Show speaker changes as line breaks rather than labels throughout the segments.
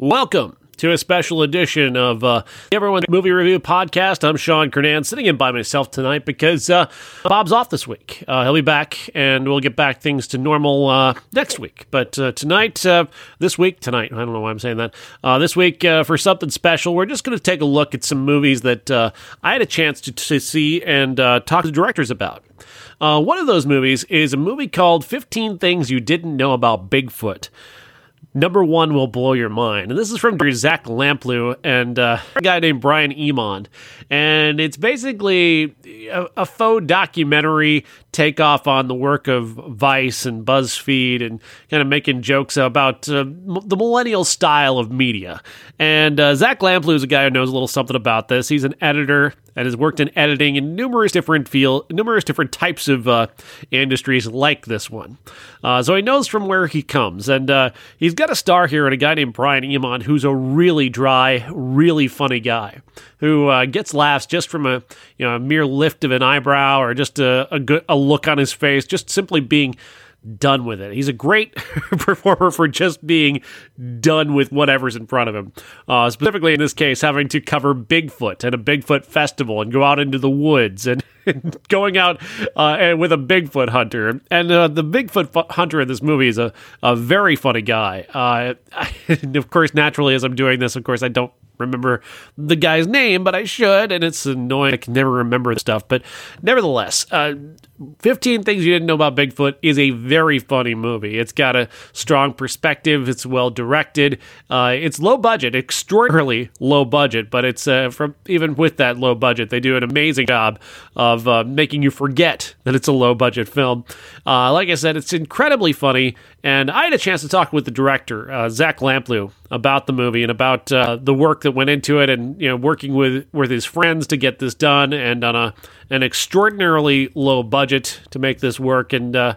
Welcome to a special edition of uh, Everyone Movie Review Podcast. I'm Sean Kernan, sitting in by myself tonight because uh, Bob's off this week. Uh, he'll be back, and we'll get back things to normal uh, next week. But uh, tonight, uh, this week, tonight, I don't know why I'm saying that. This week, for something special, we're just going to take a look at some movies that I had a chance to, to see and talk to directors about. One of those movies is a movie called 15 Things You Didn't Know About Bigfoot. Number one will blow your mind. And this is from Zach Lamplugh and uh, a guy named Brian Emond. And it's basically a, a faux documentary takeoff on the work of Vice and BuzzFeed and kind of making jokes about uh, m- the millennial style of media. And uh, Zach Lamplugh is a guy who knows a little something about this. He's an editor and has worked in editing in numerous different field, numerous different types of uh, industries like this one. Uh, so he knows from where he comes, and uh, he's got a star here in a guy named Brian Emond, who's a really dry, really funny guy who uh, gets laughs just from a you know a mere lift of an eyebrow or just a, a good a look on his face, just simply being done with it. He's a great performer for just being done with whatever's in front of him. Uh, specifically, in this case, having to cover Bigfoot and a Bigfoot festival and go out into the woods and, going out uh, and with a Bigfoot hunter. And uh, the Bigfoot fu- hunter in this movie is a, a very funny guy. Uh, of course, naturally, as I'm doing this, of course, I don't remember the guy's name, but I should, and it's annoying. I can never remember stuff. But nevertheless, uh, 15 Things You Didn't Know About Bigfoot is a very funny movie. It's got a strong perspective, it's well directed, uh, it's low budget, extraordinarily low budget, but it's uh, from even with that low budget, they do an amazing job of uh, making you forget that it's a low budget film. Uh, like I said, it's incredibly funny, and I had a chance to talk with the director, uh, Zach Lamplugh, about the movie and about uh, the work that went into it, and you know, working with with his friends to get this done, and on a an extraordinarily low budget to make this work, and uh,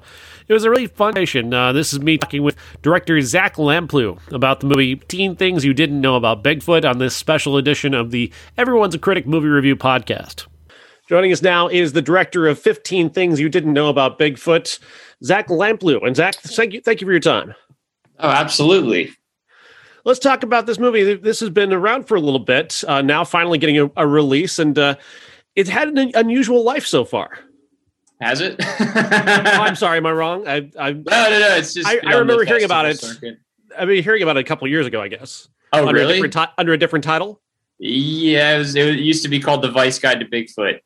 it was a really fun session. Uh, this is me talking with director Zach Lamplugh about the movie "Teen Things You Didn't Know About Bigfoot" on this special edition of the Everyone's a Critic movie review podcast. Joining us now is the director of 15 Things You Didn't Know About Bigfoot, Zach Lamplugh. And Zach, thank you, thank you for your time.
Oh, absolutely.
Let's talk about this movie. This has been around for a little bit, uh, now finally getting a, a release, and uh, it's had an unusual life so far.
Has it?
oh, I'm sorry, am I wrong? I, I
no, no, no. It's just
I, I remember hearing about it. Circuit. I mean, hearing about it a couple years ago, I guess.
Oh,
under
really?
A ti- under a different title.
Yeah, it, was, it, used to be called the Vice Guide to Bigfoot.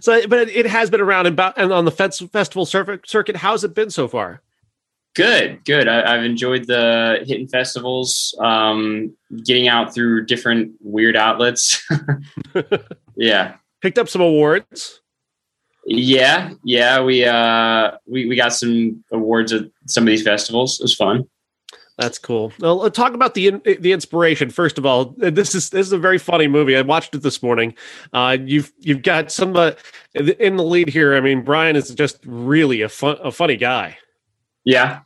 so, but it has been around and, and on the festival circuit. How's it been so far?
Good, good. I, have enjoyed the hitting festivals, um, getting out through different weird outlets. yeah,
picked up some awards.
Yeah, yeah. We uh, we we got some awards at some of these festivals. It was fun.
That's cool. Well, talk about the the inspiration first of all. This is this is a very funny movie. I watched it this morning. Uh, you've you've got some uh, in the lead here. I mean, Brian is just really a fun a funny guy.
Yeah,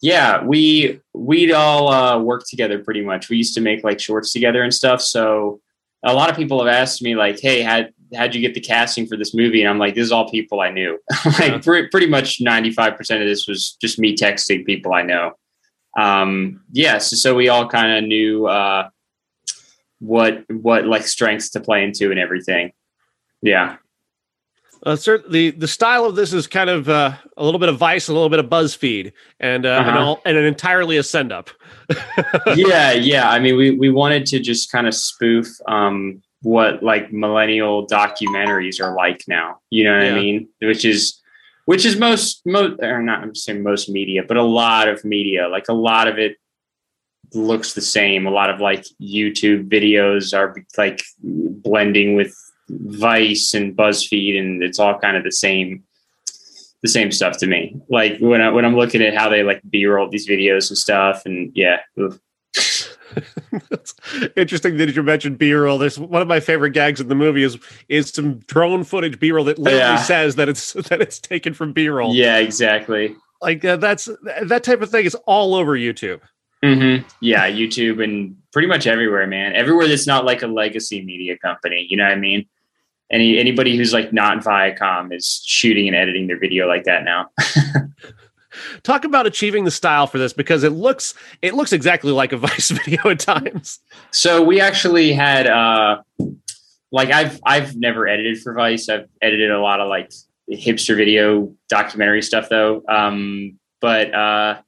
yeah. We we'd all uh, work together pretty much. We used to make like shorts together and stuff. So a lot of people have asked me like, "Hey, had how'd you get the casting for this movie?" And I'm like, "This is all people I knew. like yeah. pre- pretty much 95 percent of this was just me texting people I know." um, yes, yeah, so, so, we all kind of knew uh, what what like strengths to play into and everything. Yeah.
Uh, certainly, the style of this is kind of uh, a little bit of Vice, a little bit of BuzzFeed, and uh, uh-huh. and, all, and an entirely a send up.
yeah, yeah. I mean, we we wanted to just kind of spoof um, what like millennial documentaries are like now. You know what yeah. I mean? Which is which is most most or not I'm saying most media, but a lot of media, like a lot of it looks the same. A lot of like YouTube videos are like blending with Vice and BuzzFeed, and it's all kind of the same the same stuff to me. Like when I when I'm looking at how they like B roll these videos and stuff, and yeah.
interesting that you mentioned B-roll. There's one of my favorite gags in the movie is is some drone footage B-roll that literally yeah. says that it's that it's taken from B-roll.
Yeah, exactly.
Like uh, that's that type of thing is all over YouTube.
Mm-hmm. Yeah, YouTube and pretty much everywhere, man. Everywhere that's not like a legacy media company. You know what I mean? Any anybody who's like not Viacom is shooting and editing their video like that now.
Talk about achieving the style for this because it looks it looks exactly like a Vice video at times.
So we actually had uh like I've I've never edited for Vice. I've edited a lot of like hipster video documentary stuff though. Um but uh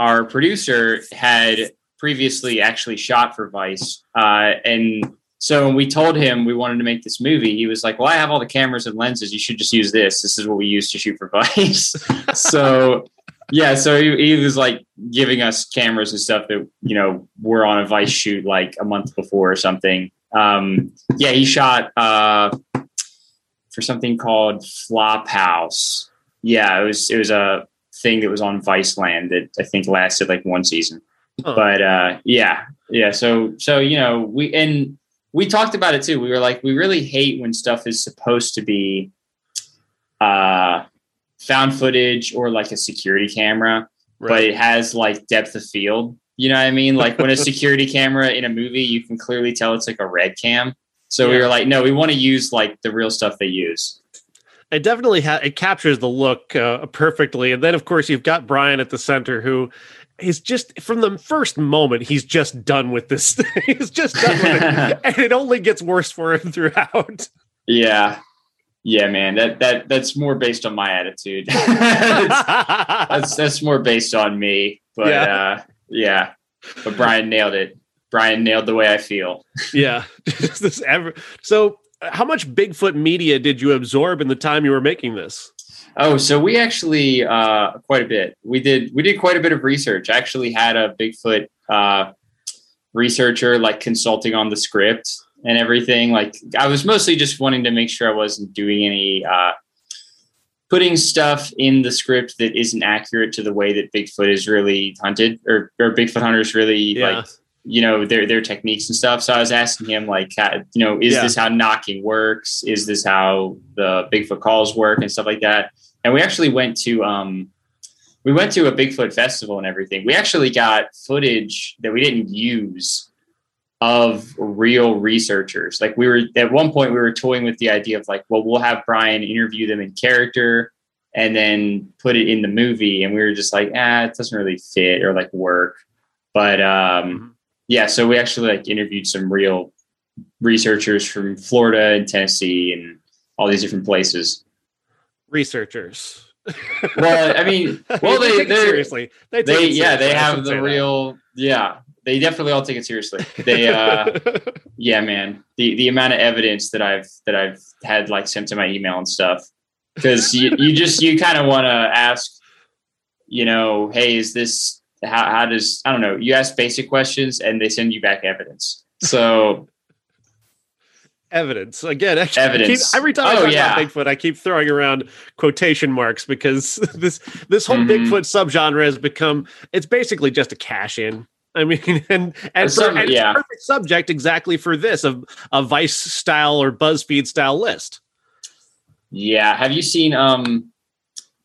our producer had previously actually shot for Vice. Uh and so when we told him we wanted to make this movie, he was like, "Well, I have all the cameras and lenses. You should just use this. This is what we use to shoot for Vice." so yeah, so he, he, was like giving us cameras and stuff that you know were on a Vice shoot like a month before or something. Um, yeah, he shot uh, for something called Flophouse. Yeah, it was it was a thing that was on Viceland that I think lasted like one season. Huh. But uh, yeah, yeah. So so you know we and we talked about it too. We were like, we really hate when stuff is supposed to be uh, found footage or like a security camera, right. but it has like depth of field. You know what I mean? Like when a security camera in a movie, you can clearly tell it's like a red cam. So yeah. we were like, no, we want to use like the real stuff they use.
It definitely ha- it captures the look uh, perfectly, and then of course you've got Brian at the center, who he's just from the first moment he's just done with this he's just done with it and it only gets worse for him throughout
yeah yeah man that that that's more based on my attitude. That's that's more based on me but yeah. uh yeah. But brian nailed it. Brian nailed the way i feel.
Yeah. This ever so how much bigfoot media did you absorb in the time you were making this?
Oh, so we actually uh, quite a bit. We did we did quite a bit of research. I actually had a Bigfoot uh, researcher like consulting on the script and everything. Like I was mostly just wanting to make sure I wasn't doing any uh, putting stuff in the script that isn't accurate to the way that Bigfoot is really hunted or, or Bigfoot hunters really yeah. like you know their their techniques and stuff. So I was asking him like, how, you know, is yeah. this how knocking works? Is this how the Bigfoot calls work and stuff like that? and we actually went to um, we went to a Bigfoot festival and everything. We actually got footage that we didn't use of real researchers. Like we were at one point we were toying with the idea of like, well, we'll have Brian interview them in character and then put it in the movie. And we were just like, ah, it doesn't really fit or like work. But um, mm-hmm. yeah, so we actually like interviewed some real researchers from Florida and Tennessee and all these different places
researchers.
well, I mean, well, they,
they seriously.
They,
they
yeah, they have the real, that. yeah, they definitely all take it seriously. They, uh, yeah, man, the the amount of evidence that I've that I've had like sent to my email and stuff, because you you just you kind of want to ask, you know, hey, is this how how does I don't know? You ask basic questions and they send you back evidence. So
evidence again. Actually,
evidence.
Keep, every time I oh, talk yeah. about Bigfoot, I keep throwing around quotation marks because this this whole mm-hmm. Bigfoot subgenre has become it's basically just a cash in. I mean, and and, for, and yeah. a perfect subject exactly for this of a Vice style or BuzzFeed style list.
Yeah, have you seen um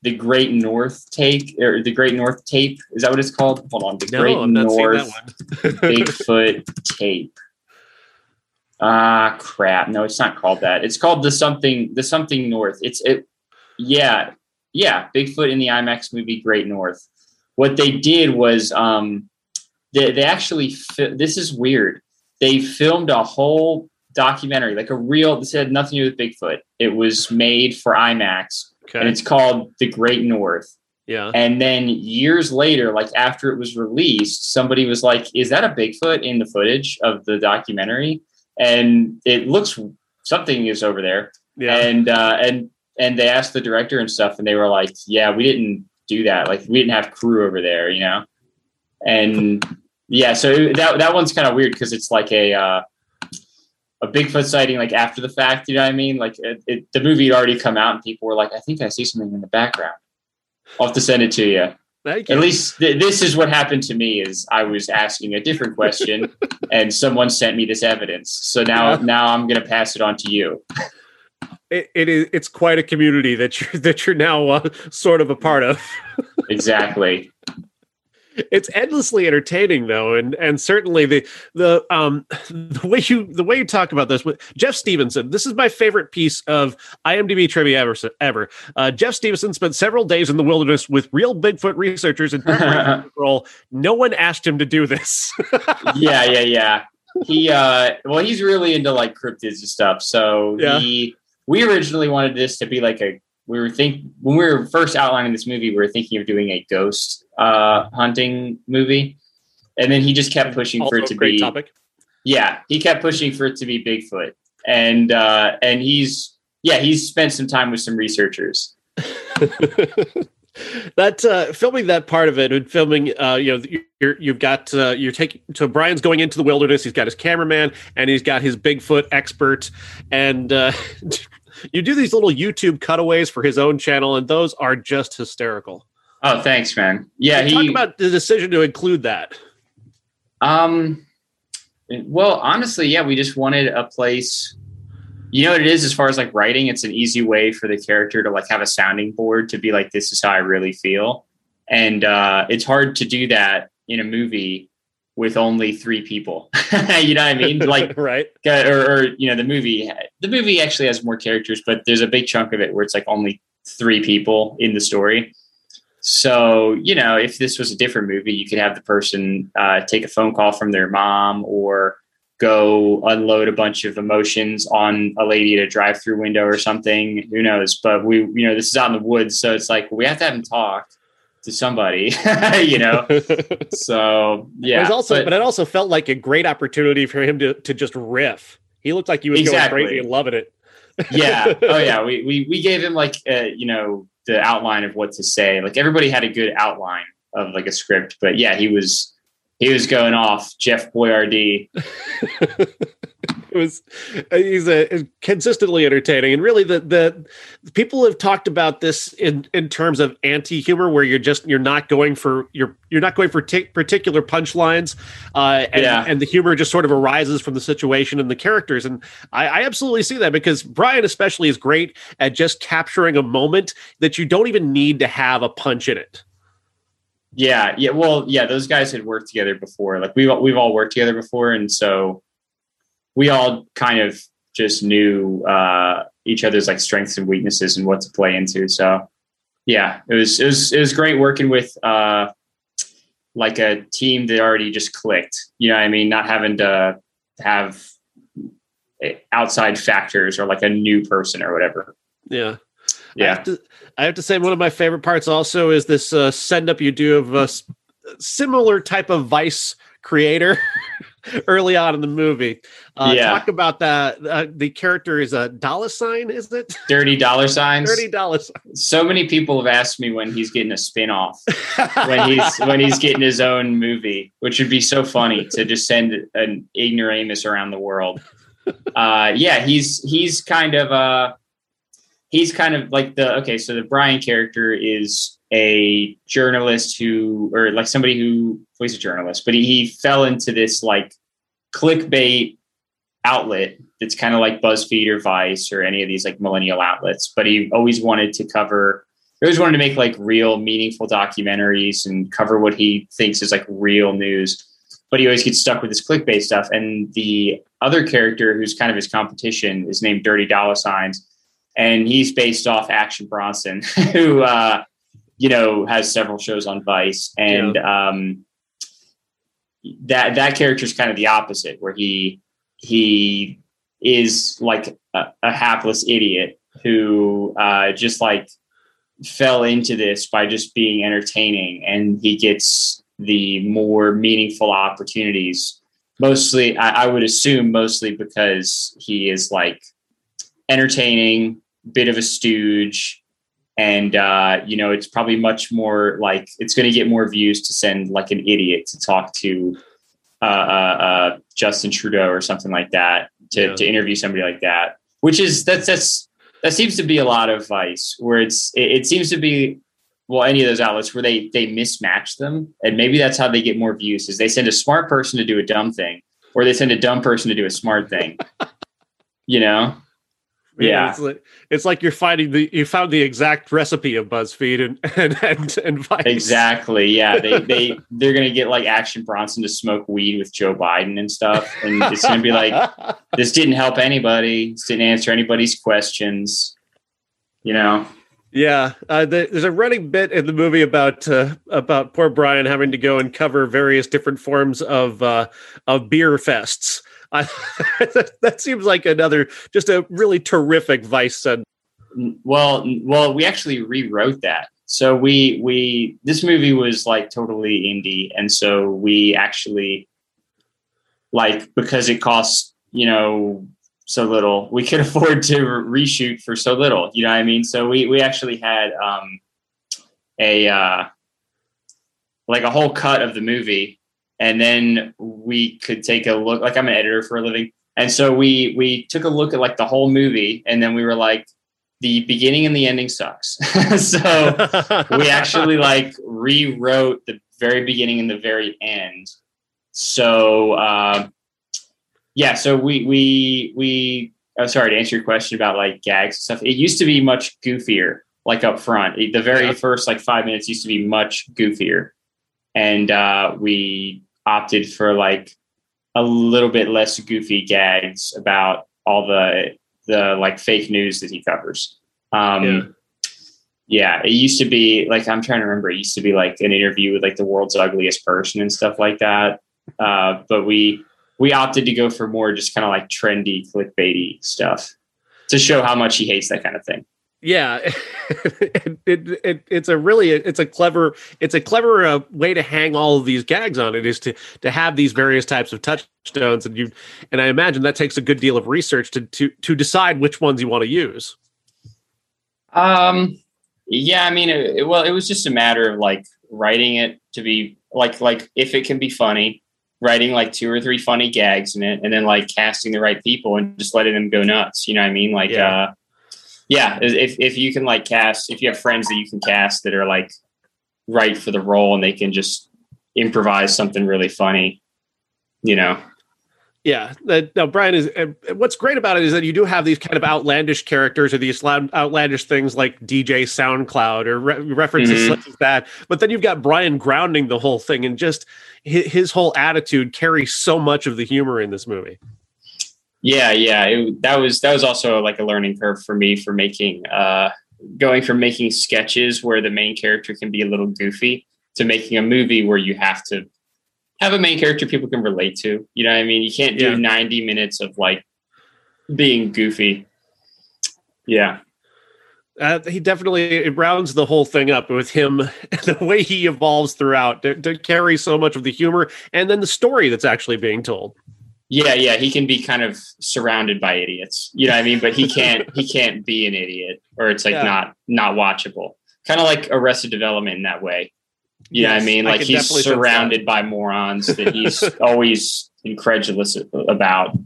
the Great North Take or the Great North Tape? Is that what it's called? Hold on, the no, Great North Bigfoot Tape. Ah, crap. No, it's not called that. It's called the something, the something North. It's it. Yeah, yeah. Bigfoot in the IMAX movie Great North. What they did was, um, they they actually. Fi- this is weird. They filmed a whole documentary, like a real. This had nothing to do with Bigfoot. It was made for IMAX, okay. and it's called The Great North.
Yeah.
And then years later, like after it was released, somebody was like, "Is that a Bigfoot in the footage of the documentary?" and it looks something is over there. Yeah. And uh, and and they asked the director and stuff, and they were like, "Yeah, we didn't do that. Like, we didn't have crew over there, you know." And yeah, so that that one's kind of weird because it's like a uh, a Bigfoot sighting, like after the fact. You know what I mean? Like it, it, the movie had already come out, and people were like, "I think I see something in the background." I'll have to send it to you. Thank you. At least th- this is what happened to me is I was asking a different question and someone sent me this evidence. So now yeah. now I'm going to pass it on to you.
It, it is it's quite a community that you're that you're now uh, sort of a part of.
exactly.
It's endlessly entertaining though and and certainly the the um the way you the way you talk about this with jeff stevenson this is my favorite piece of imdb trivia ever ever. Uh, jeff stevenson spent several days in the wilderness with real bigfoot researchers and role no one asked him to do this.
Yeah yeah yeah. He uh well he's really into like cryptids and stuff so yeah. he we originally wanted this to be like a we were think when we were first outlining this movie, we were thinking of doing a ghost uh, hunting movie, and then he just kept pushing also for it to be. Topic. Yeah, he kept pushing for it to be Bigfoot, and uh, and he's yeah he's spent some time with some researchers.
that uh, filming that part of it and filming uh, you know you're, you've got uh, you're taking so brian's going into the wilderness he's got his cameraman and he's got his bigfoot expert and uh, you do these little YouTube cutaways for his own channel, and those are just hysterical.
Oh, thanks, man. Yeah,
he, talk about the decision to include that.
Um, well, honestly, yeah, we just wanted a place. You know what it is as far as like writing. It's an easy way for the character to like have a sounding board to be like, "This is how I really feel," and uh, it's hard to do that in a movie with only three people. you know what I mean? Like,
right?
Or, or, you know, the movie. The movie actually has more characters, but there's a big chunk of it where it's like only three people in the story. So you know, if this was a different movie, you could have the person uh, take a phone call from their mom or go unload a bunch of emotions on a lady at a drive-through window or something. Who knows? But we, you know, this is out in the woods, so it's like we have to have them talk to somebody, you know. so yeah,
it also, but, but, it also felt like a great opportunity for him to to just riff. He looked like he was exactly. going crazy and loving it.
yeah. Oh yeah. We we we gave him like uh, you know the outline of what to say. Like everybody had a good outline of like a script, but yeah, he was he was going off Jeff Boyardee.
it was he's a, consistently entertaining and really the the people have talked about this in in terms of anti-humor where you're just you're not going for you're you're not going for t- particular punchlines uh and, yeah. and the humor just sort of arises from the situation and the characters and I, I absolutely see that because brian especially is great at just capturing a moment that you don't even need to have a punch in it
yeah, yeah. Well, yeah, those guys had worked together before. Like we've we've all worked together before, and so we all kind of just knew uh, each other's like strengths and weaknesses and what to play into. So yeah, it was it was it was great working with uh, like a team that already just clicked. You know what I mean? Not having to have outside factors or like a new person or whatever.
Yeah. Yeah. I have, to, I have to say, one of my favorite parts also is this uh, send up you do of a similar type of Vice creator early on in the movie. Uh, yeah. Talk about that. Uh, the character is a dollar sign, is it?
Dirty dollar signs.
Dirty dollar signs.
So many people have asked me when he's getting a spin off, when he's when he's getting his own movie, which would be so funny to just send an ignoramus around the world. Uh, yeah, he's he's kind of uh he's kind of like the okay so the brian character is a journalist who or like somebody who well, he's a journalist but he, he fell into this like clickbait outlet that's kind of like buzzfeed or vice or any of these like millennial outlets but he always wanted to cover he always wanted to make like real meaningful documentaries and cover what he thinks is like real news but he always gets stuck with this clickbait stuff and the other character who's kind of his competition is named dirty dollar signs and he's based off Action Bronson, who uh, you know has several shows on Vice, and yeah. um, that that character is kind of the opposite, where he he is like a, a hapless idiot who uh, just like fell into this by just being entertaining, and he gets the more meaningful opportunities. Mostly, I, I would assume, mostly because he is like entertaining, bit of a stooge, and uh, you know it's probably much more like it's going to get more views to send like an idiot to talk to uh, uh, uh, Justin Trudeau or something like that to yeah. to interview somebody like that, which is that's that's that seems to be a lot of vice where it's it, it seems to be well any of those outlets where they they mismatch them. And maybe that's how they get more views is they send a smart person to do a dumb thing or they send a dumb person to do a smart thing. You know Yeah,
it's like, it's like you're finding the you found the exact recipe of BuzzFeed and and and, and Vice.
Exactly. Yeah, they they they're gonna get like Action Bronson to smoke weed with Joe Biden and stuff, and it's gonna be like this didn't help anybody. This didn't answer anybody's questions. You know.
Yeah, uh, there's a running bit in the movie about uh, about poor Brian having to go and cover various different forms of uh, of beer fests That seems like another just a really terrific Vice Sun.
Well, well, we actually rewrote that. So we we this movie was like totally indie, and so we actually like because it costs you know so little, we could afford to reshoot for so little. You know what I mean? So we we actually had um, a uh, like a whole cut of the movie and then we could take a look like i'm an editor for a living and so we we took a look at like the whole movie and then we were like the beginning and the ending sucks. So we actually like rewrote the very beginning and the very end. So uh, yeah so we we we oh sorry to answer your question about like gags and stuff it used to be much goofier like up front. The very yeah. first like five minutes used to be much goofier. And uh, we opted for like a little bit less goofy gags about all the the like fake news that he covers. Um, yeah. yeah, it used to be like I'm trying to remember. It used to be like an interview with like the world's ugliest person and stuff like that. Uh, but we we opted to go for more just kind of like trendy clickbaity stuff to show how much he hates that kind of thing
yeah. It, it, it, it's a really it's a clever it's a clever uh, way to hang all of these gags on it is to to have these various types of touchstones and you and i imagine that takes a good deal of research to to to decide which ones you want to use.
Um yeah i mean it, well it was just a matter of like writing it to be like like if it can be funny writing like two or three funny gags in it and then like casting the right people and just letting them go nuts you know what i mean? Like yeah. uh yeah, if if you can like cast, if you have friends that you can cast that are like right for the role and they can just improvise something really funny, you know.
Yeah, that, now Brian is. What's great about it is that you do have these kind of outlandish characters or these outlandish things like DJ SoundCloud or re- references mm-hmm. such as that. But then you've got Brian grounding the whole thing, and just his, his whole attitude carries so much of the humor in this movie.
Yeah, yeah, it, that was that was also like a learning curve for me for making uh, going from making sketches where the main character can be a little goofy to making a movie where you have to have a main character people can relate to. You know what I mean? You can't do yeah. 90 minutes of like being goofy. Yeah.
Uh, he definitely it rounds the whole thing up with him, the way he evolves throughout to, to carry so much of the humor and then the story that's actually being told.
Yeah, yeah, he can be kind of surrounded by idiots. You know what I mean? But he can't he can't be an idiot or it's like yeah. not not watchable. Kind of like Arrested Development in that way. You yes, know what I mean? Like I he's surrounded by morons that he's always incredulous about.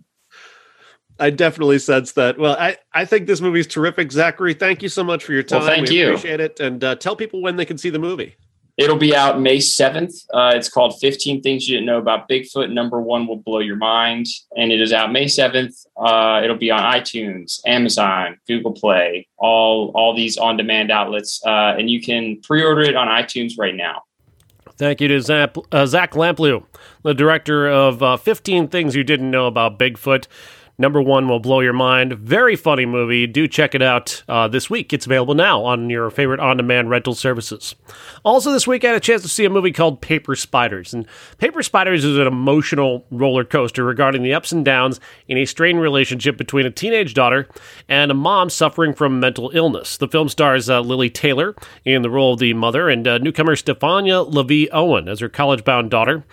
I definitely sense that. Well, I, I think this movie is terrific, Zachary. Thank you so much for your time.
Well, thank
we
you.
Appreciate it. And uh, tell people when they can see the movie.
It'll be out May 7th. Uh, it's called 15 Things You Didn't Know About Bigfoot. Number one will blow your mind. And it is out May 7th. Uh, it'll be on iTunes, Amazon, Google Play, all, all these on demand outlets. Uh, and you can pre order it on iTunes right now.
Thank you to Zach, uh, Zach Lamplugh, the director of uh, 15 Things You Didn't Know About Bigfoot. Number one will blow your mind. Very funny movie. Do check it out uh, this week. It's available now on your favorite on demand rental services. Also, this week I had a chance to see a movie called Paper Spiders. And Paper Spiders is an emotional roller coaster regarding the ups and downs in a strained relationship between a teenage daughter and a mom suffering from mental illness. The film stars uh, Lili Taylor in the role of the mother and uh, newcomer Stefania LaVie Owen as her college bound daughter.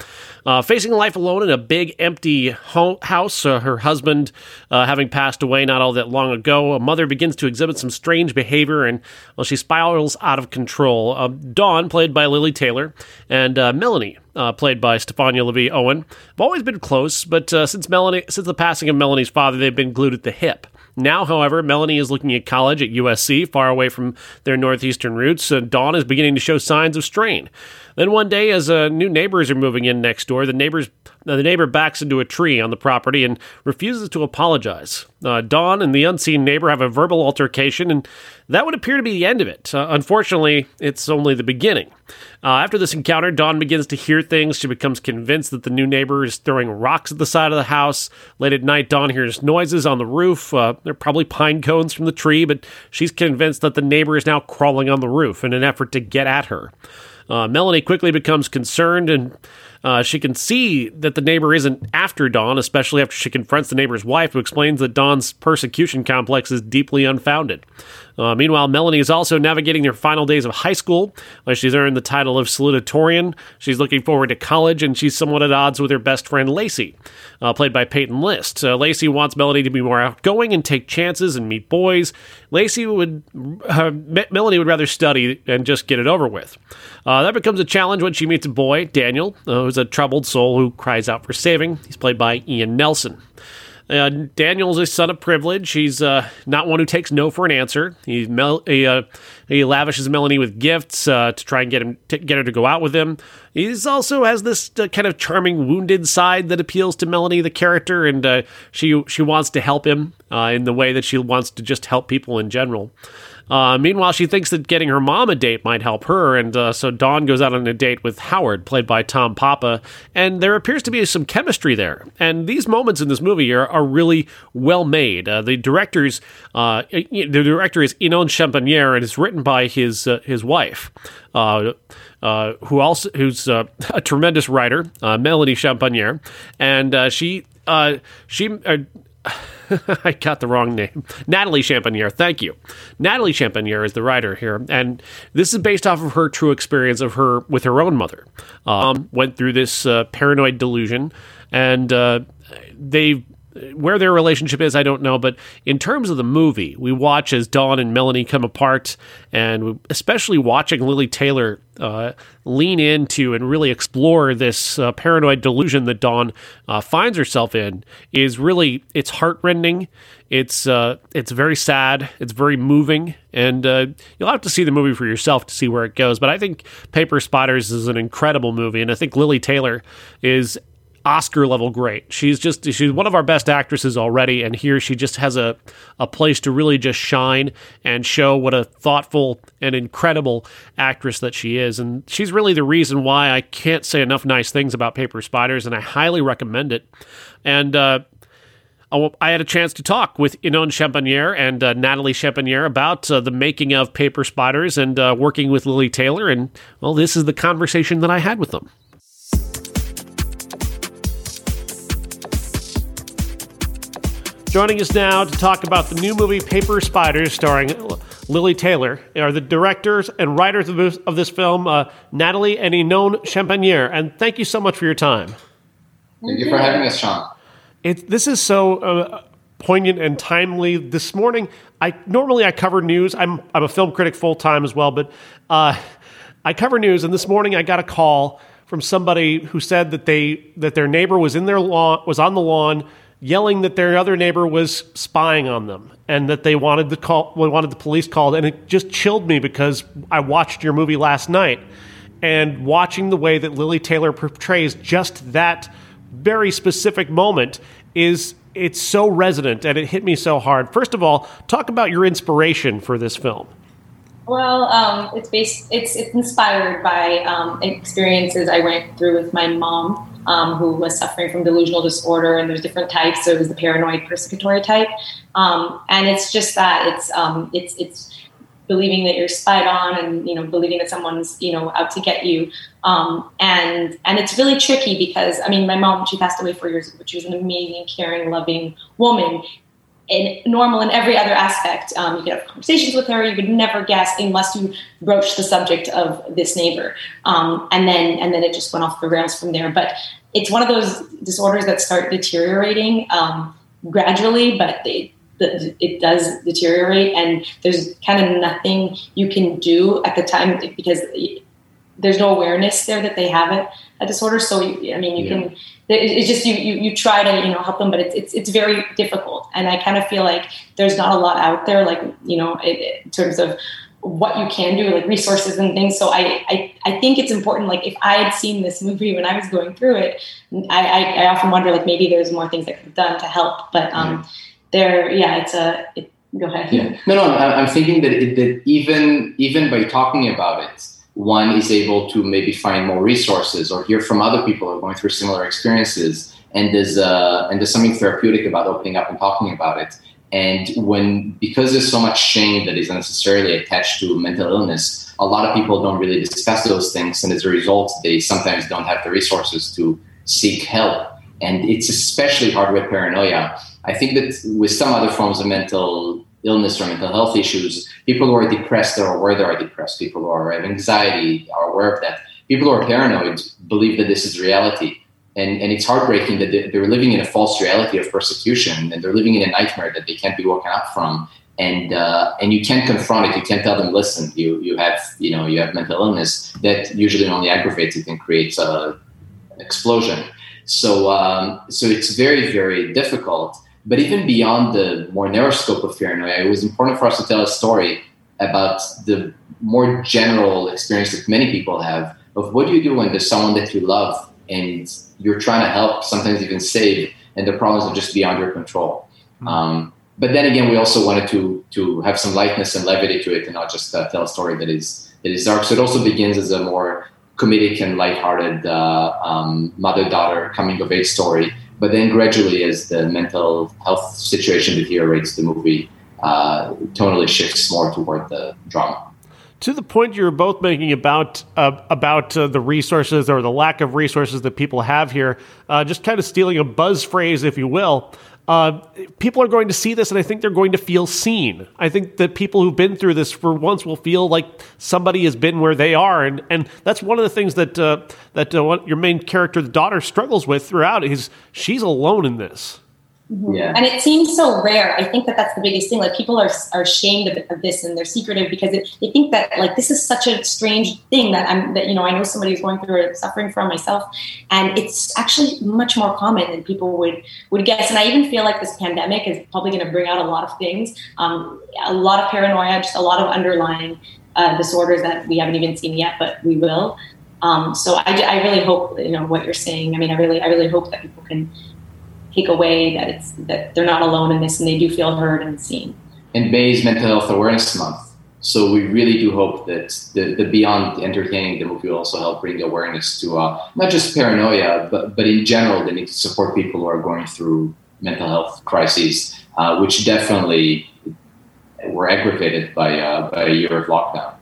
Uh, facing life alone in a big empty ho- house, uh, her husband uh, having passed away not all that long ago, a mother begins to exhibit some strange behavior and well, she spirals out of control. Uh, Dawn, played by Lili Taylor, and uh, Melanie, uh, played by Stefania LaVie Owen, have always been close, but since Melanie, since the passing of Melanie's father, they've been glued at the hip. Now, however, Melanie is looking at college at USC, far away from their northeastern roots. and Dawn is beginning to show signs of strain. Then one day, as uh, new neighbors are moving in next door, the neighbors uh, the neighbor backs into a tree on the property and refuses to apologize. Uh, Dawn and the unseen neighbor have a verbal altercation, and that would appear to be the end of it. Uh, unfortunately, it's only the beginning. Uh, after this encounter, Dawn begins to hear things. She becomes convinced that the new neighbor is throwing rocks at the side of the house. Late at night, Dawn hears noises on the roof. Uh, they're probably pine cones from the tree, but she's convinced that the neighbor is now crawling on the roof in an effort to get at her. Uh, Melanie quickly becomes concerned and uh, she can see that the neighbor isn't after Dawn, especially after she confronts the neighbor's wife, who explains that Dawn's persecution complex is deeply unfounded. Uh, meanwhile, Melanie is also navigating her final days of high school. Uh, she's earned the title of salutatorian. She's looking forward to college, and she's somewhat at odds with her best friend Lacey, uh, played by Peyton List. Uh, Lacey wants Melanie to be more outgoing and take chances and meet boys. Lacey would, uh, Melanie would rather study and just get it over with. Uh, that becomes a challenge when she meets a boy, Daniel, who's a troubled soul who cries out for saving. He's played by Ian Nelson. Uh, Daniel's a son of privilege. He's uh, not one who takes no for an answer. He, mel- he, uh, he lavishes Melanie with gifts uh, to try and get him to get her to go out with him. He also has this uh, kind of charming, wounded side that appeals to Melanie, the character, and uh, she she wants to help him in the way that she wants to just help people in general. Uh, meanwhile, she thinks that getting her mom a date might help her, and uh, so Dawn goes out on a date with Howard, played by Tom Papa, and there appears to be some chemistry there. And these moments in this movie are, are really well made. Uh, the director's uh, the director is Inon Shampanier, and it's written by his uh, his wife. Uh, uh, who also who's uh, a tremendous writer, uh, Melanie Shampanier, and she she I got the wrong name. Natalie Shampanier. Thank you. Natalie Shampanier is the writer here, and this is based off of her true experience of her with her own mother. Um, went through this uh, paranoid delusion, and uh, they where their relationship is, I don't know. But in terms of the movie, we watch as Dawn and Melanie come apart, and especially watching Lili Taylor uh, lean into and really explore this uh, paranoid delusion that Dawn uh, finds herself in is really it's heartrending. It's uh, it's very sad. It's very moving, and uh, you'll have to see the movie for yourself to see where it goes. But I think Paper Spiders is an incredible movie, and I think Lili Taylor is Oscar level great. She's just she's one of our best actresses already, and here she just has a a place to really just shine and show what a thoughtful and incredible actress that she is. And she's really the reason why I can't say enough nice things about Paper Spiders, and I highly recommend it. And uh, I had a chance to talk with Inon Shampanier and uh, Natalie Shampanier about uh, the making of Paper Spiders and uh, working with Lili Taylor. And, well, this is the conversation that I had with them. Joining us now to talk about the new movie Paper Spiders, starring Lili Taylor, are the directors and writers of this, of this film, uh, Natalie and Inon Shampanier. And thank you so much for your time.
Thank you for having us, Sean.
It, this is so uh, poignant and timely. This morning, I normally I cover news. I'm I'm a film critic full time as well, but uh, I cover news. And this morning, I got a call from somebody who said that they that their neighbor was in their lawn was on the lawn yelling that their other neighbor was spying on them and that they wanted the call wanted the police called and it just chilled me because I watched your movie last night and watching the way that Lili Taylor portrays just that very specific moment is it's so resonant and it hit me so hard. First of all, talk about your inspiration for this film.
Well, um, it's based. It's it's inspired by um, experiences I went through with my mom um, who was suffering from delusional disorder, and there's different types. So it was the paranoid persecutory type, um, and it's just that it's um, it's it's believing that you're spied on, and you know believing that someone's you know out to get you, um, and and it's really tricky because I mean my mom she passed away four years ago, but she was an amazing, caring, loving woman, in normal in every other aspect. Um, you could have conversations with her. You would never guess unless you broached the subject of this neighbor, um, and then and then it just went off the rails from there. But it's one of those disorders that start deteriorating um, gradually, but they, the, it does deteriorate, and there's kind of nothing you can do at the time because there's no awareness there that they have it a disorder. So you, I mean, you yeah. can. It's just you, you you try to you know help them, but it's it's it's very difficult. And I kind of feel like there's not a lot out there, like you know, in terms of what you can do, like resources and things. So I, I, I think it's important. Like if I had seen this movie when I was going through it, I, I, I often wonder like maybe there's more things that could have done to help. But um, there, yeah, it's a. It, go ahead.
Yeah. No, no. I'm, I'm thinking that it, that even even by talking about it, one is able to maybe find more resources or hear from other people who are going through similar experiences. And there's uh, and there's something therapeutic about opening up and talking about it. And when, because there's so much shame that is unnecessarily attached to mental illness, a lot of people don't really discuss those things. And as a result, they sometimes don't have the resources to seek help. And it's especially hard with paranoia. I think that with some other forms of mental illness or mental health issues, people who are depressed are aware they are depressed. People who are have anxiety are aware of that. People who are paranoid believe that this is reality and, and it's heartbreaking that they're living in a false reality of persecution and they're living in a nightmare that they can't be woken up from and uh, and you can't confront it you can't tell them listen you you have you know you have mental illness that usually only aggravates it and creates a explosion so um, so it's very very difficult but even beyond the more narrow scope of paranoia it was important for us to tell a story about the more general experience that many people have of what do you do when there's someone that you love and you're trying to help, sometimes even save, and the problems are just beyond your control. Mm-hmm. Um, but then again, we also wanted to to have some lightness and levity to it, and not just uh, tell a story that is that is dark. So it also begins as a more comedic and lighthearted uh, um, mother-daughter coming of age story. But then gradually, as the mental health situation deteriorates, the movie uh, tonally shifts more toward the drama
to the point you were both making about uh, about uh, the resources or the lack of resources that people have here, uh, just kind of stealing a buzz phrase, if you will. Uh, people are going to see this, and I think they're going to feel seen. I think that people who've been through this for once will feel like somebody has been where they are, and and that's one of the things that uh, that uh, your main character, the daughter, struggles with throughout. Is she's alone in this.
Mm-hmm. Yeah. And it seems so rare. I think that that's the biggest thing. Like people are, are ashamed of, of this and they're secretive because it, they think that like this is such a strange thing that I'm that you know I know somebody who's going through it, suffering from myself, and it's actually much more common than people would would guess. And I even feel like this pandemic is probably going to bring out a lot of things, um, a lot of paranoia, just a lot of underlying uh, disorders that we haven't even seen yet, but we will. Um, so I, I really hope you know what you're saying. I mean, I really I really hope that people can take away that it's that they're not alone in this and they do feel heard and seen.
And May is Mental Health Awareness Month. So we really do hope that the, the beyond entertaining the movie will also help bring awareness to uh, not just paranoia, but, but in general, the need to support people who are going through mental health crises, uh, which definitely were aggravated by, uh, by a year of lockdown.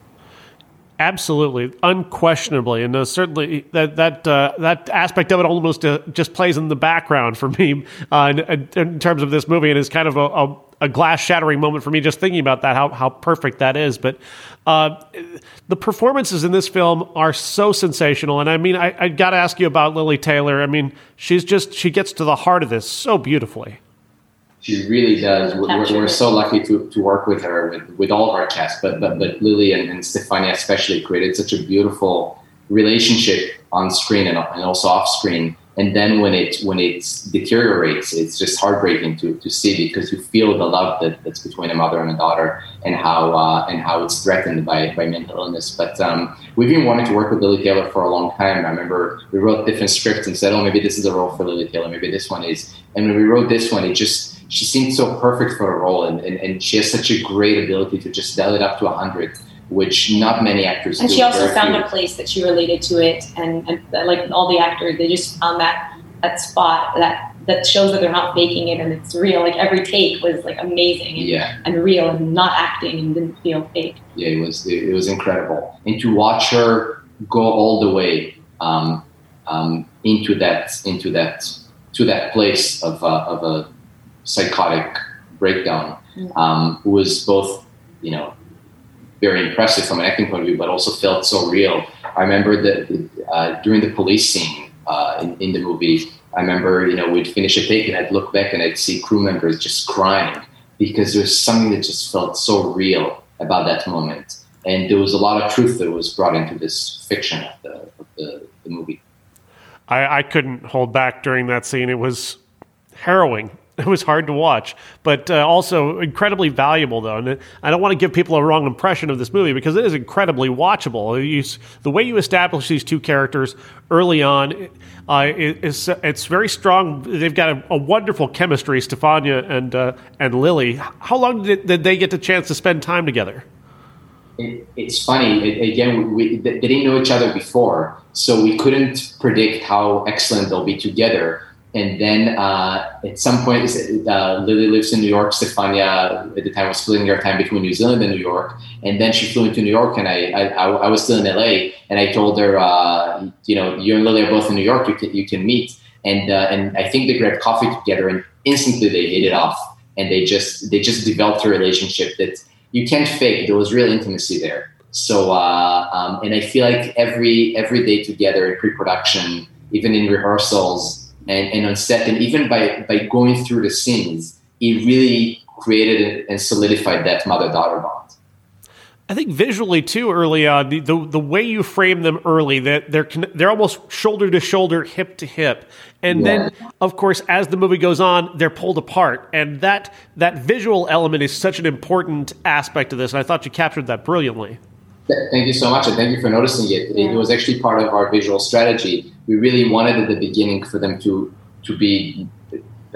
Absolutely, unquestionably, and uh, certainly that that uh, that aspect of it almost uh, just plays in the background for me uh, in, in, terms of this movie, and is kind of a, a, a, glass shattering moment for me just thinking about that how how perfect that is. But uh, the performances in this film are so sensational, and I mean, I, I got to ask you about Lili Taylor. I mean, she's just she gets to the heart of this so beautifully.
She really does. We're, we're, so lucky to, to work with her, with, with all of our cast, but but, but Lili and, and Stefania especially created such a beautiful relationship on screen and, and also off screen. And then when it when it deteriorates, it's just heartbreaking to, to see because you feel the love that, that's between a mother and a daughter, and how uh, and how it's threatened by, by mental illness. But um, we've been wanting to work with Lili Taylor for a long time. I remember we wrote different scripts and said, "Oh, maybe this is a role for Lili Taylor. Maybe this one is." And when we wrote this one, it just she seemed so perfect for the role, and, and, and she has such a great ability to just dial it up to 100 which not many actors
and do. she also found a place that she related to it and, and like all the actors they just found that that spot that that shows that they're not faking it and it's real like every take was like amazing and,
yeah.
and real and not acting and didn't feel fake
yeah it was it, was incredible and to watch her go all the way um, um, into that into that to that place of, uh, of a psychotic breakdown mm. um, was both, you know, very impressive from an acting point of view, but also felt so real. I remember that uh, during the police scene uh, in, in, the movie, I remember, you know, we'd finish a take and I'd look back and I'd see crew members just crying because there was something that just felt so real about that moment. And there was a lot of truth that was brought into this fiction of the, of the, the movie.
I, I couldn't hold back during that scene. It was harrowing it was hard to watch, but uh, also incredibly valuable though. And I don't want to give people a wrong impression of this movie because it is incredibly watchable. You, the way you establish these two characters early on uh, is it's very strong. They've got a, a wonderful chemistry, Stefania and uh, and Lili. How long did, did they get the chance to spend time together?
It, it's funny. It, again, we, they didn't know each other before, so we couldn't predict how excellent they'll be together and then uh, at some point, uh, Lili lives in New York. Stefania at the time was splitting her time between New Zealand and New York. And then she flew into New York, and I, I, I was still in LA. And I told her, uh, you know, you and Lili are both in New York. You can you can meet. And uh, and I think they grabbed coffee together, and instantly they hit it off. And they just they just developed a relationship that you can't fake. There was real intimacy there. So uh, um, and I feel like every every day together in pre-production, even in rehearsals and, and on set, and even by, by going through the scenes, it really created and solidified that mother daughter bond.
I think visually too, early on, the, the, the way you frame them early, that they're they're almost shoulder to shoulder, hip to hip, and yeah. then of course as the movie goes on, they're pulled apart, and that that visual element is such an important aspect of this. And I thought you captured that brilliantly.
Thank you so much, and thank you for noticing it. It was actually part of our visual strategy. We really wanted at the beginning for them to to be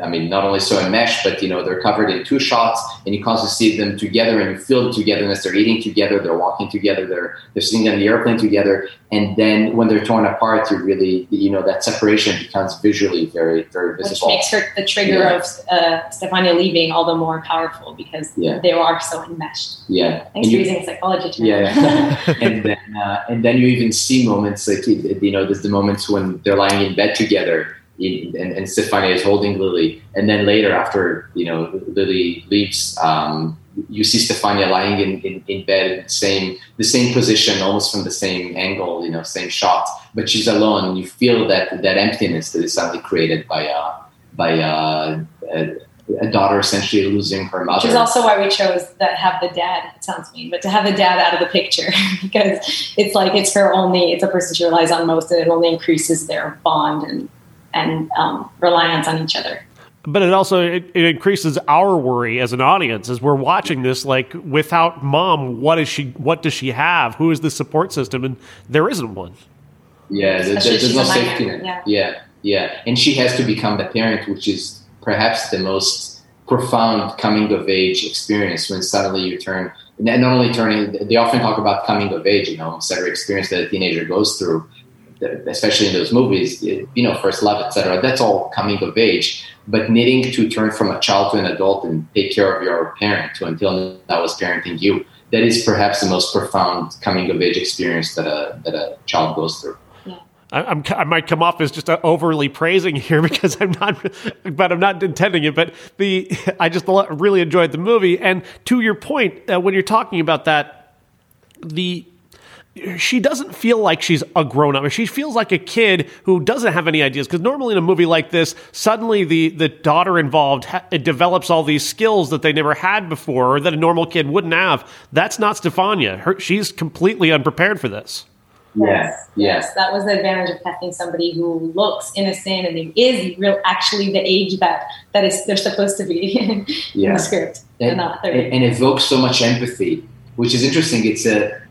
I mean, not only so enmeshed, but you know, they're covered in two shots, and you constantly see them together, and you feel the togetherness. They're eating together, they're walking together, they're they're sitting on the airplane together, and then when they're torn apart, you really, you know, that separation becomes visually very, very visible.
Which makes her the trigger yeah. of uh, Stefania leaving all the more powerful because yeah. they are so enmeshed.
Yeah,
thanks and for you, using psychology. Term.
Yeah, and then uh, and then you even see moments like you know, there's the moments when they're lying in bed together and, and Stefania is holding Lili. And then later, after you know Lili leaves, um, you see Stefania lying in, in, in bed in the same the same position, almost from the same angle, you know, same shot. But she's alone, and you feel that that emptiness that is suddenly created by uh, by uh, a, a daughter essentially losing her mother.
Which is also why we chose that have the dad. It sounds mean, but to have the dad out of the picture because it's like it's her only. It's a person she relies on most, and it only increases their bond and and um, reliance on each other.
But it also it, it, increases our worry as an audience as we're watching this like without mom what is she what does she have? Who is the support system? And there isn't one.
Yeah there's, there's no safety net. yeah. yeah yeah. And she has to become the parent which is perhaps the most profound coming of age experience when suddenly you turn not only turning they often talk about coming of age you know every experience that a teenager goes through especially in those movies, you know, first love, etc. That's all coming of age. But needing to turn from a child to an adult and take care of your parent who until now was parenting you, that is perhaps the most profound coming of age experience that a that a child goes through.
I, I, might come off as just overly praising here because I'm not, but I'm not intending it. But the I just really enjoyed the movie, and to your point, uh, when you're talking about that, the she doesn't feel like she's a grown up. She feels like a kid who doesn't have any ideas. Because normally in a movie like this, suddenly the, the daughter involved ha- develops all these skills that they never had before or that a normal kid wouldn't have. That's not Stefania. Her, she's completely unprepared for this.
Yes, yes,
yes. That was the advantage of casting somebody who looks innocent and is real, actually the age that that is they're supposed to be in, yeah. the script,
and, not and, and evokes so much empathy, which is interesting. It's a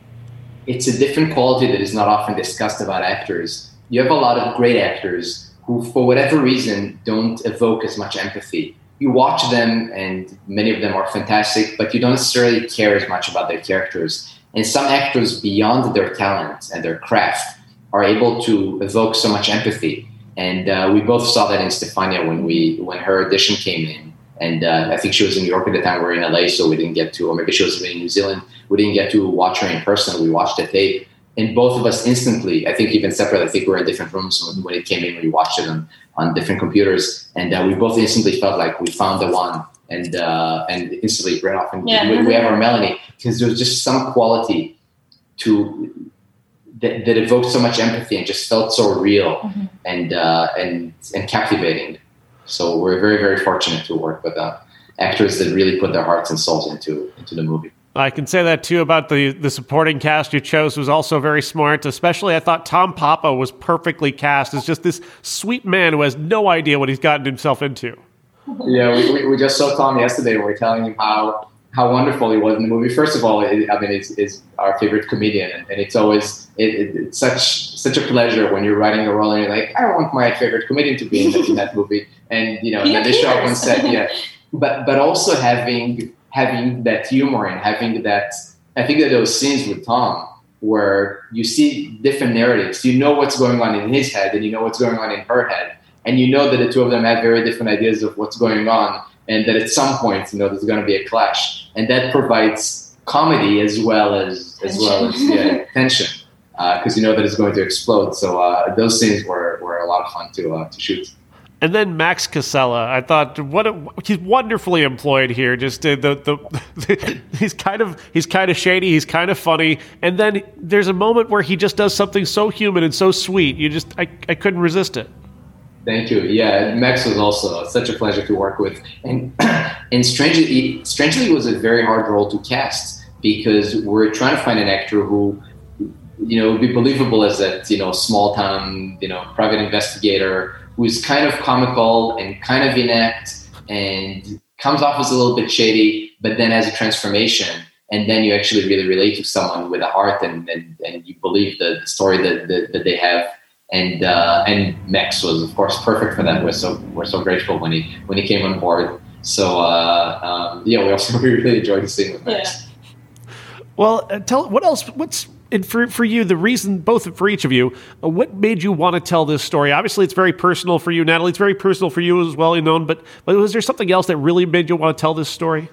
it's a different quality that is not often discussed about actors. You have a lot of great actors who, for whatever reason, don't evoke as much empathy. You watch them, and many of them are fantastic, but you don't necessarily care as much about their characters. And some actors, beyond their talent and their craft, are able to evoke so much empathy. And uh, we both saw that in Stefania when we when her audition came in. And uh, I think she was in New York at the time. We are in LA, so we didn't get to, or maybe she was in New Zealand we didn't get to watch her in person. We watched the tape, and both of us instantly, I think even separate, I think we were in different rooms when, when it came in. We watched it on, on different computers, and uh, we both instantly felt like we found the one, and uh, and instantly ran off and yeah. we, we have our Melanie because there was just some quality to that, that, evoked so much empathy and just felt so real mm-hmm. and uh, and and captivating. So we're very very fortunate to work with uh, actors that really put their hearts and souls into into the movie.
I can say that too about the the supporting cast you chose was also very smart. Especially, I thought Tom Papa was perfectly cast as just this sweet man who has no idea what he's gotten himself into.
yeah, we, we, we, just saw Tom yesterday. We are telling him how how wonderful he was in the movie. First of all, it, I mean, it's, it's, our favorite comedian, and, and it's always it, it, it's such such a pleasure when you're writing a role and you're like, I want my favorite comedian to be in, in that movie, and you know, then they show up on set, yeah. But but also having having that humor and having that, I think that those scenes with Tom where you see different narratives, you know what's going on in his head, and you know what's going on in her head, and you know that the two of them have very different ideas of what's going on and that at some point, you know, there's going to be a clash, and that provides comedy as well as as well as yeah, tension because uh, you know that it's going to explode. So uh, those scenes were, were a lot of fun to uh, to shoot.
And then Max Casella, I thought, what a, he's wonderfully employed here. Just the, the, the he's kind of he's kind of shady, he's kind of funny, and then there's a moment where he just does something so human and so sweet. You just I, I couldn't resist it.
Thank you. Yeah, Max was also such a pleasure to work with, and and strangely, strangely, it was a very hard role to cast because we're trying to find an actor who, you know, would be believable as that you know small town you know private investigator who's kind of comical and kind of inept and comes off as a little bit shady, but then has a transformation. And then you actually really relate to someone with a heart and, and, and you believe the, the story that, that, that they have and uh, and Max was of course perfect for that. We're so we're so grateful when he when he came on board. So uh, um, yeah, we also we really enjoyed scene with Max.
Yeah. Well, uh, tell what else? What's and for for you the reason both for each of you uh, what made you want to tell this story obviously it's very personal for you natalie it's very personal for you as well you know but but was there something else that really made you want to tell this story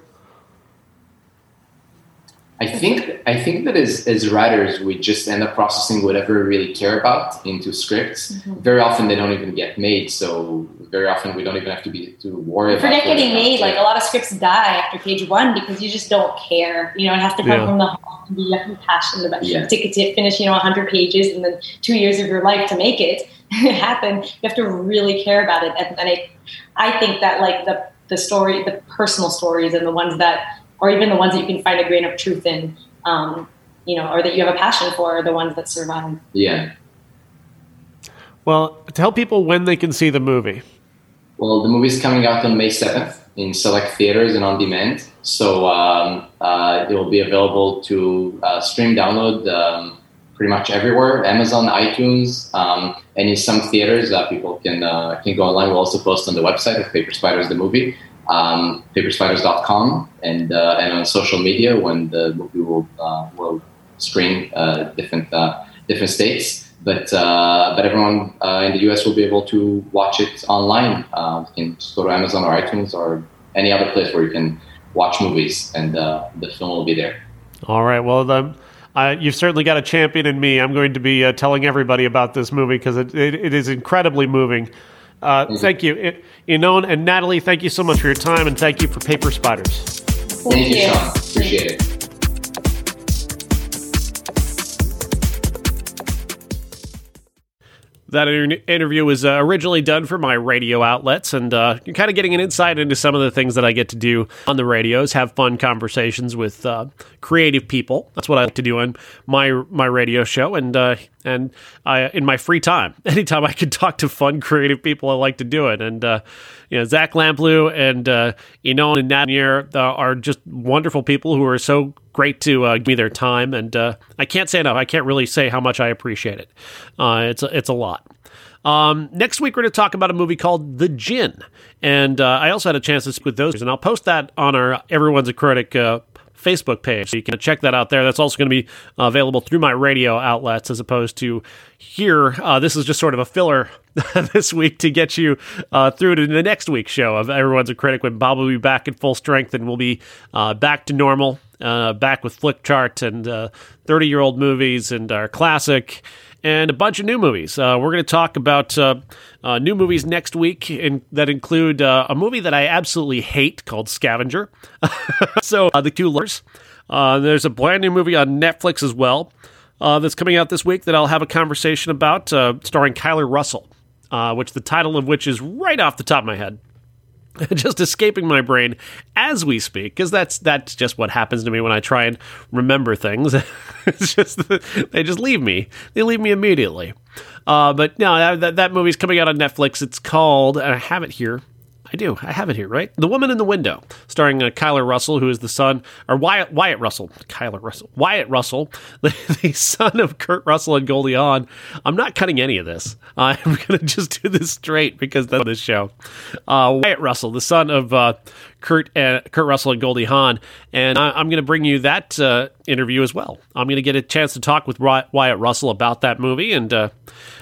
I think I think that as, as writers we just end up processing whatever we really care about into scripts. Mm-hmm. Very often they don't even get made, so very often we don't even have to be to worry
about. Forget getting made. Like a lot of scripts die after page one because you just don't care. You know, it has to come yeah. from the heart. You have to be passionate about yeah. to, to finish. You know, 100 pages and then two years of your life to make it happen. You have to really care about it, and, and I, I think that like the the story, the personal stories, and the ones that or even the ones that you can find a grain of truth in, um, you know, or that you have a passion for, are the ones that survive.
Yeah.
Well, tell people when they can see the movie.
Well, the movie is coming out on May 7th in select theaters and on demand. So um, uh, it will be available to uh, stream, download um, pretty much everywhere Amazon, iTunes, um, and in some theaters, uh, people can, uh, can go online. We'll also post on the website of Paper Spiders, the movie um, paperspiders.com and uh, and on social media when the movie will uh, will screen uh, different uh, different states. But uh, but everyone uh, in the US will be able to watch it online. you can just go to Amazon or iTunes or any other place where you can watch movies, and the film will be there.
All right. Well. Uh, you've certainly got a champion in me. I'm going to be uh, telling everybody about this movie because it, it, it is incredibly moving. Uh, thank you. Inon and Natalie, thank you so much for your time and thank you for Paper Spiders.
Thank, thank you, Sean. Appreciate it.
That interview was uh, originally done for my radio outlets, and uh, you're kind of getting an insight into some of the things that I get to do on the radios. Have fun conversations with uh, creative people. That's what I like to do on my my radio show, and uh, and I, in my free time, anytime I can talk to fun, creative people, I like to do it. And uh, you know, Zach Lamplugh and uh, Inon and Natanier uh, are just wonderful people who are so great to uh, give me their time, and uh, I can't say enough. I can't really say how much I appreciate it. Uh, it's a, it's a lot. Um, next week, we're going to talk about a movie called The Djinn. And uh, I also had a chance to speak with those, and I'll post that on our Everyone's a Critic uh, Facebook page. So you can check that out there. That's also going to be available through my radio outlets as opposed to here. Uh, this is just sort of a filler this week to get you uh, through to the next week's show of Everyone's a Critic when Bob will be back in full strength and we'll be uh, back to normal, uh, back with Flickchart and 30 year old movies and our classic and a bunch of new movies. Uh, we're going to talk about uh, uh, new movies next week in, that include uh, a movie that I absolutely hate called Scavenger. so, uh, The Coolers. Uh, there's a brand new movie on Netflix as well that's coming out this week that I'll have a conversation about, starring Kyler Russell, which the title of which is right off the top of my head. just escaping my brain as we speak because that's that's just what happens to me when I try and remember things. it's just they just leave me. They leave me immediately. Uh, but no, that, that movie's coming out on Netflix. It's called. I have it here. I do. I have it here, right? The Woman in the Window, starring uh, Kyler Russell, who is the son, or Wyatt, Wyatt Russell, Kyler Russell, Wyatt Russell, the, the son of Kurt Russell and Goldie Hawn. I'm not cutting any of this. I'm going to just do this straight because that's this show. Uh, Wyatt Russell, the son of uh, Kurt uh, Kurt Russell and Goldie Hawn, and I, am going to bring you that uh, interview as well. I'm going to get a chance to talk with Wyatt Russell about that movie and uh,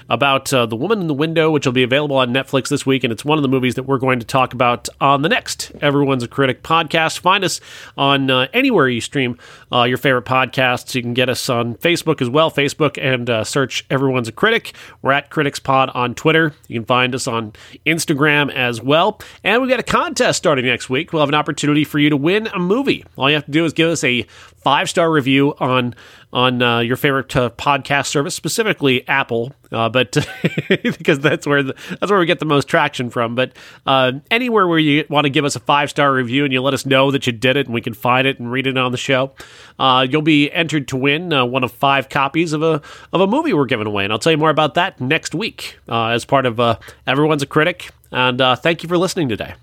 about uh, The Woman in the Window, which will be available on Netflix this week. And it's one of the movies that we're going to talk about on the next Everyone's a Critic podcast. Find us on uh, anywhere you stream uh, your favorite podcasts. You can get us on Facebook as well, Facebook, and search Everyone's a Critic. We're at Critics Pod on Twitter. You can find us on Instagram as well. And we've got a contest starting next week. We'll have an opportunity for you to win a movie. All you have to do is give us a five star review on on uh, your favorite uh, podcast service, specifically Apple, uh, but because that's where the, that's where we get the most traction from. But uh, anywhere where you want to give us a five star review and you let us know that you did it and we can find it and read it on the show, uh, you'll be entered to win uh, one of five copies of a of a movie we're giving away, and I'll tell you more about that next week as part of Everyone's a Critic. And thank you for listening today.